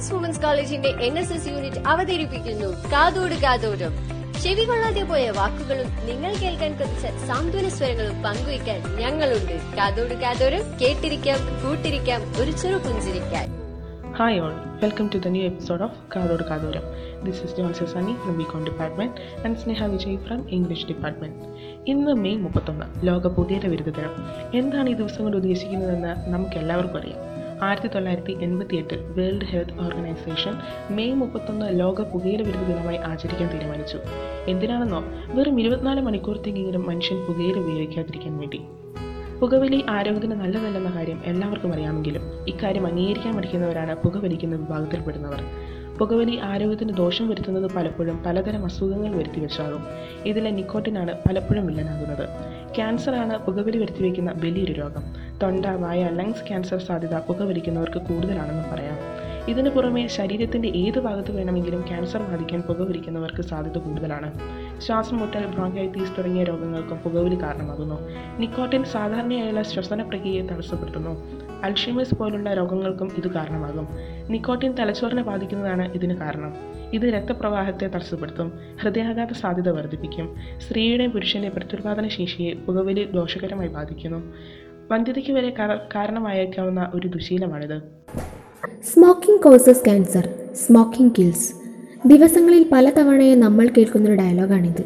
Saints women's കോളേജിന്റെ N S S unit അവതരിപ്പിക്കുന്നു. കാതോട് കാതോടും ചെവി കൊള്ളാതെ പോയ വാക്കുകളും നിങ്ങൾ കേൾക്കാൻ കുറച്ച് സാന്ത്വന സ്വരങ്ങളും പങ്കുവയ്ക്കാൻ ഞങ്ങളുണ്ട്. കാതോട് കാതോരം കേട്ടിരിക്കാം കൂട്ടിരിക്കാം ഒരു ചെറു പുഞ്ചിരിക്കാൻ. Hi all welcome to the new episode of കാതോട് കാതോരം. This is John Sunny from B.Com department and Sneha Vijay from English department ഇന്ന് മെയ് മുപ്പത്തൊന്ന് ലോക പുതിയ വിരുദ്ധ ദിനം. എന്താണ് ഈ ദിവസം കൊണ്ട് ഉദ്ദേശിക്കുന്നതെന്ന് നമുക്ക് എല്ലാവർക്കും അറിയാം. ആയിരത്തി തൊള്ളായിരത്തി എൺപത്തി എട്ടിൽ വേൾഡ് ഹെൽത്ത് ഓർഗനൈസേഷൻ മെയ് മുപ്പത്തൊന്ന് ലോക പുകയില വിരുദ്ധ ദിനമായി ആചരിക്കാൻ തീരുമാനിച്ചു. എന്തിനാണെന്നോ വെറും ഇരുപത്തിനാല് മണിക്കൂറത്തേക്കെങ്കിലും മനുഷ്യൻ പുകയില ഉപയോഗിക്കാതിരിക്കാൻ വേണ്ടി. പുകവലി ആരോഗ്യത്തിന് നല്ലതല്ലെന്ന കാര്യം എല്ലാവർക്കും അറിയാമെങ്കിലും ഇക്കാര്യം അംഗീകരിക്കാൻ പഠിക്കുന്നവരാണ് പുകവലിക്കുന്ന വിഭാഗത്തിൽപ്പെടുന്നവർ. പുകവലി ആരോഗ്യത്തിന് ദോഷം വരുത്തുന്നത് പലപ്പോഴും പലതരം അസുഖങ്ങൾ വരുത്തിവെച്ചാകും ഇതിലെ നിക്കോട്ടിനാണ് പലപ്പോഴും വില്ലനാകുന്നത്. ക്യാൻസറാണ് പുകവലി വരുത്തിവെക്കുന്ന വലിയൊരു രോഗം. തൊണ്ട വായ ലങ്സ് ക്യാൻസർ സാധ്യത പുകവലിക്കുന്നവർക്ക് കൂടുതലാണെന്ന് പറയാം. ഇതിനു പുറമെ ശരീരത്തിന്റെ ഏത് ഭാഗത്ത് വേണമെങ്കിലും ക്യാൻസർ ബാധിക്കാൻ പുകവലിക്കുന്നവർക്ക് സാധ്യത കൂടുതലാണ്. ശ്വാസം മുട്ടൽ ബ്രോങ്കൈറ്റീസ് തുടങ്ങിയ രോഗങ്ങൾക്കും പുകവലി കാരണമാകുന്നു. നിക്കോട്ടിൻ സാധാരണയായുള്ള ശ്വസന പ്രക്രിയയെ തടസ്സപ്പെടുത്തുന്നു. അൽഷിമേഴ്സ് പോലുള്ള രോഗങ്ങൾക്കും ഇത് കാരണമാകും. നിക്കോട്ടിൻ തലച്ചോറിനെ ബാധിക്കുന്നതാണ് ഇതിന് കാരണം. ഇത് രക്തപ്രവാഹത്തെ തടസ്സപ്പെടുത്തും ഹൃദയാഘാത സാധ്യത വർദ്ധിപ്പിക്കും സ്ത്രീയുടെയും പുരുഷന്റെ പ്രത്യുൽപാദന ശേഷിയെ പുകവലി ദോഷകരമായി ബാധിക്കുന്നു. വന്ധ്യതയ്ക്ക് വരെ കാര- കാരണമായേക്കാവുന്ന ഒരു ദുശീലമാണിത്. Smoking causes cancer smoking kills ദിവസങ്ങളിൽ പലതവണയെ നമ്മൾ കേൾക്കുന്നൊരു ഡയലോഗാണിത്.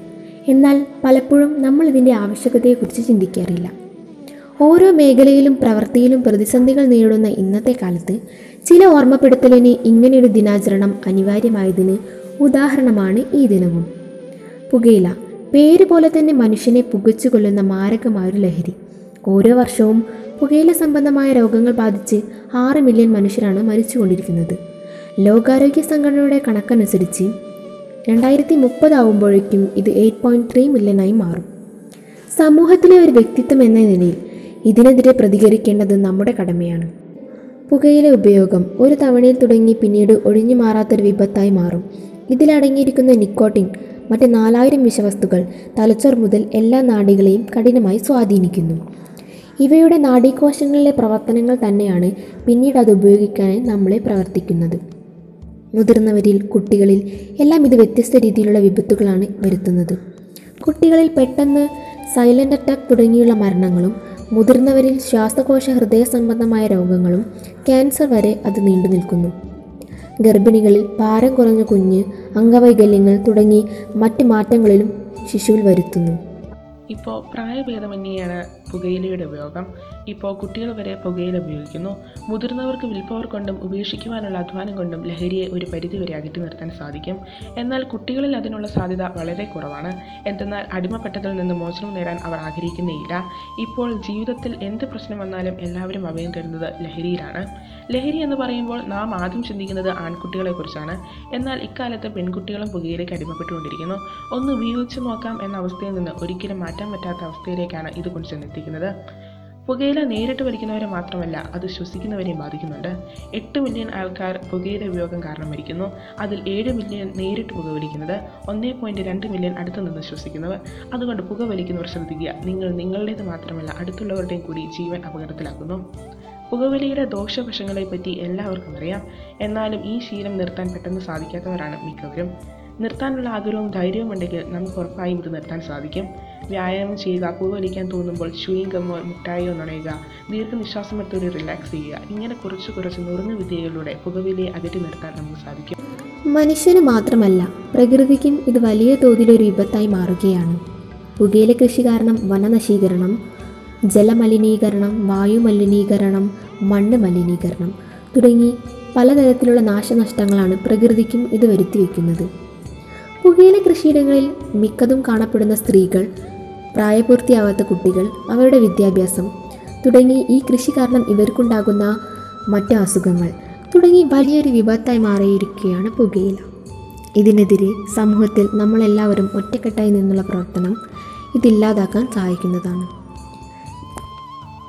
എന്നാൽ പലപ്പോഴും നമ്മൾ ഇതിന്റെ ആവശ്യകതയെക്കുറിച്ച് ചിന്തിക്കാറില്ല. ഓരോ മേഖലയിലും പ്രവൃത്തിയിലും പ്രതിസന്ധികൾ നേരിടുന്ന ഇന്നത്തെ കാലത്ത് ചില ഓർമ്മപ്പെടുത്തലിന് ഇങ്ങനെയൊരു ദിനാചരണം അനിവാര്യമായതിന് ഉദാഹരണമാണ് ഈ ദിനവും. പുകയില. പേര് പോലെ തന്നെ മനുഷ്യനെ പുകച്ചു കൊല്ലുന്ന മാരകമായൊരു ലഹരി. ഓരോ വർഷവും പുകയില സംബന്ധമായ രോഗങ്ങൾ ബാധിച്ച് ആറ് മില്യൺ മനുഷ്യരാണ് മരിച്ചുകൊണ്ടിരിക്കുന്നത്. ലോകാരോഗ്യ സംഘടനയുടെ കണക്കനുസരിച്ച് രണ്ടായിരത്തി മുപ്പതാവുമ്പോഴേക്കും ഇത് എയ്റ്റ് പോയിന്റ് ത്രീ മില്യണായി മാറും. സമൂഹത്തിലെ ഒരു വ്യക്തിത്വം എന്ന നിലയിൽ ഇതിനെതിരെ പ്രതികരിക്കേണ്ടത് നമ്മുടെ കടമയാണ്. പുകയില ഉപയോഗം ഒരു തവണയിൽ തുടങ്ങി പിന്നീട് ഒഴിഞ്ഞു മാറാത്തൊരു വിപത്തായി മാറും. ഇതിലടങ്ങിയിരിക്കുന്ന നിക്കോട്ടിൻ മറ്റ് നാലായിരം വിഷവസ്തുക്കൾ തലച്ചോർ മുതൽ എല്ലാ നാഡികളെയും കഠിനമായി സ്വാധീനിക്കുന്നു. ഇവയുടെ നാഡീകോശങ്ങളിലെ പ്രവർത്തനങ്ങൾ തന്നെയാണ് പിന്നീട് അത് ഉപയോഗിക്കാനായി നമ്മളെ പ്രവർത്തിക്കുന്നത്. മുതിർന്നവരിൽ കുട്ടികളിൽ എല്ലാം ഇത് വ്യത്യസ്ത രീതിയിലുള്ള വിപത്തുകളാണ് വരുത്തുന്നത്. കുട്ടികളിൽ പെട്ടെന്ന് സൈലന്റ് അറ്റാക്ക് തുടങ്ങിയുള്ള മരണങ്ങളും മുതിർന്നവരിൽ ശ്വാസകോശ ഹൃദയ സംബന്ധമായ രോഗങ്ങളും ക്യാൻസർ വരെ അത് നീണ്ടു നിൽക്കുന്നു. ഗർഭിണികളിൽ ഭാരം കുറഞ്ഞ കുഞ്ഞ് അംഗവൈകല്യങ്ങൾ തുടങ്ങി മറ്റ് മാറ്റങ്ങളിലും ശിശുവിൽ വരുത്തുന്നു. ഇപ്പോൾ പ്രായഭേദമന്യേയാണ് പുകയിലയുടെ ഉപയോഗം. ഇപ്പോൾ കുട്ടികൾ വരെ പുകയില ഉപയോഗിക്കുന്നു. മുതിർന്നവർക്ക് വിൽപ്പവർ കൊണ്ടും ഉപേക്ഷിക്കുവാനുള്ള അധ്വാനം കൊണ്ടും ലഹരിയെ ഒരു പരിധിവരെ അകറ്റി നിർത്താൻ സാധിക്കും. എന്നാൽ കുട്ടികളിൽ അതിനുള്ള സാധ്യത വളരെ കുറവാണ്. എന്തെന്നാൽ അടിമപ്പെട്ടതിൽ നിന്ന് മോചനം നേടാൻ അവർ ആഗ്രഹിക്കുന്നേയില്ല. ഇപ്പോൾ ജീവിതത്തിൽ എന്ത് പ്രശ്നം വന്നാലും എല്ലാവരും അഭയം തരുന്നത് ലഹരിയിലാണ്. ലഹരി എന്ന് പറയുമ്പോൾ നാം ആദ്യം ചിന്തിക്കുന്നത് ആൺകുട്ടികളെക്കുറിച്ചാണ്. എന്നാൽ ഇക്കാലത്ത് പെൺകുട്ടികളും പുകയിലേക്ക് അടിമപ്പെട്ടുകൊണ്ടിരിക്കുന്നു. ഒന്ന് ഉപയോഗിച്ച് നോക്കാം എന്ന അവസ്ഥയിൽ നിന്ന് ഒരിക്കലും മാറ്റാൻ പറ്റാത്ത അവസ്ഥയിലേക്കാണ് ഇത് കൊണ്ട് ചെന്നെത്തിക്കുന്നത്. പുകയില നേരിട്ട് വലിക്കുന്നവരെ മാത്രമല്ല അത് ശ്വസിക്കുന്നവരെയും ബാധിക്കുന്നുണ്ട്. എട്ട് മില്യൺ ആൾക്കാർ പുകയില ഉപയോഗം കാരണം മരിക്കുന്നു. അതിൽ ഏഴ് മില്യൺ നേരിട്ട് പുകവലിക്കുന്നത് ഒന്നേ പോയിന്റ് രണ്ട് മില്യൺ അടുത്ത് നിന്ന് ശ്വസിക്കുന്നവർ. അതുകൊണ്ട് പുകവലിക്കുന്നവർ ശ്രദ്ധിക്കുക. നിങ്ങൾ നിങ്ങളുടേത് മാത്രമല്ല അടുത്തുള്ളവരുടെയും കൂടി ജീവൻ അപകടത്തിലാക്കുന്നു. പുകവലിയുടെ ദോഷവശങ്ങളെപ്പറ്റി എല്ലാവർക്കും അറിയാം. എന്നാലും ഈ ശീലം നിർത്താൻ പെട്ടെന്ന് സാധിക്കാത്തവരാണ് മിക്കവരും. നിർത്താനുള്ള ആഗ്രഹവും ധൈര്യവും ഉണ്ടെങ്കിൽ നമുക്ക് ഉറപ്പായും ഇത് നിർത്താൻ സാധിക്കും. വ്യായാമം ചെയ്യുക പുകവലിക്കാൻ തോന്നുമ്പോൾ ഷൂയിങ് ഗമ്മോ മുട്ടായോ നുണയുക ദീർഘനിശ്വാസം എടുത്തൊരു റിലാക്സ് ചെയ്യുക ഇങ്ങനെ കുറച്ച് കുറച്ച് നുറുങ്ങ് വിദ്യകളിലൂടെ പുകവലിയെ അകറ്റി നിർത്താൻ നമുക്ക് സാധിക്കും. മനുഷ്യന് മാത്രമല്ല പ്രകൃതിക്കും ഇത് വലിയ തോതിലൊരു വിപത്തായി മാറുകയാണ്. പുകയില കൃഷി കാരണം വനനശീകരണം ജലമലിനീകരണം വായുമലിനീകരണം മണ്ണ് മലിനീകരണം തുടങ്ങി പലതരത്തിലുള്ള നാശനഷ്ടങ്ങളാണ് പ്രകൃതിക്കും ഇത് വരുത്തിവെക്കുന്നത്. പുകയില കൃഷിയിടങ്ങളിൽ മിക്കതും കാണപ്പെടുന്ന സ്ത്രീകൾ പ്രായപൂർത്തിയാവാത്ത കുട്ടികൾ അവരുടെ വിദ്യാഭ്യാസം തുടങ്ങി ഈ കൃഷി കാരണം ഇവർക്കുണ്ടാകുന്ന മറ്റ് അസുഖങ്ങൾ തുടങ്ങി വലിയൊരു വിപത്തായി മാറിയിരിക്കുകയാണ് പുകയില. ഇതിനെതിരെ സമൂഹത്തിൽ നമ്മളെല്ലാവരും ഒറ്റക്കെട്ടായി നിന്നുള്ള പ്രവർത്തനം ഇതില്ലാതാക്കാൻ സഹായിക്കുന്നതാണ്.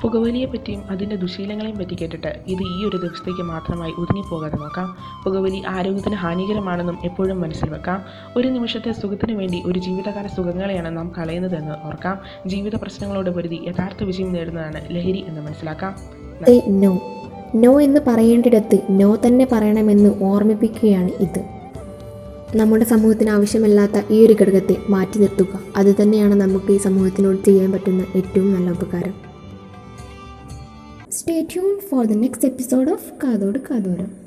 പുകവലിയെ പറ്റിയും അതിന്റെ ദുശീലങ്ങളെയും പറ്റി കേട്ടിട്ട് ഇത് ഈ ഒരു ദിവസത്തേക്ക് മാത്രമായി ഒതുങ്ങിപ്പോകാതെ നോക്കാം. പുകവലി ആരോഗ്യത്തിന് ഹാനികരമാണെന്നും എപ്പോഴും മനസ്സിൽ വെക്കാം. ഒരു നിമിഷത്തെ സുഖത്തിന് വേണ്ടി ഒരു ജീവിതകാല സുഖങ്ങളെയാണ് നാം കളയുന്നതെന്ന് ഓർക്കാം. ജീവിത പ്രശ്നങ്ങളോട് പൊരുതി യഥാർത്ഥ വിജയം നേടുന്നതാണ് ലഹരി എന്ന് മനസ്സിലാക്കാം. നോ. നോ എന്ന് പറയേണ്ടിടത്ത് നോ തന്നെ പറയണമെന്ന് ഓർമ്മിപ്പിക്കുകയാണ് ഇത്. നമ്മുടെ സമൂഹത്തിന് ആവശ്യമില്ലാത്ത ഈ ഒരു ഘടകത്തെ മാറ്റി നിർത്തുക. അതുതന്നെയാണ് നമുക്ക് ഈ സമൂഹത്തിനോട് ചെയ്യാൻ പറ്റുന്ന ഏറ്റവും നല്ല ഉപകാരം. Stay tuned for the next episode of Kadodu Kadoram.